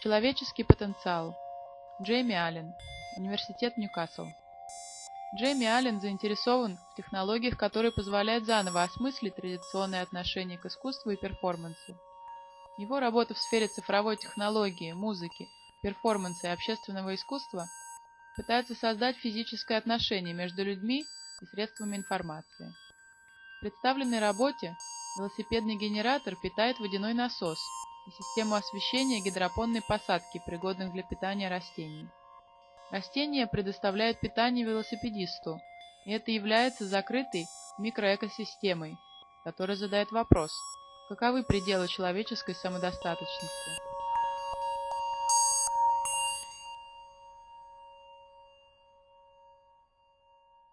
Человеческий потенциал. Джейми Аллен. Университет Ньюкасл. Джейми Аллен заинтересован в технологиях, которые позволяют заново осмыслить традиционные отношения к искусству и перформансу. Его работа в сфере цифровой технологии, музыки, перформанса и общественного искусства пытается создать физическое отношение между людьми и средствами информации. В представленной работе велосипедный генератор питает водяной насос и систему освещения гидропонной посадки, пригодных для питания растений. Растения предоставляют питание велосипедисту, и это является закрытой микроэкосистемой, которая задает вопрос, каковы пределы человеческой самодостаточности.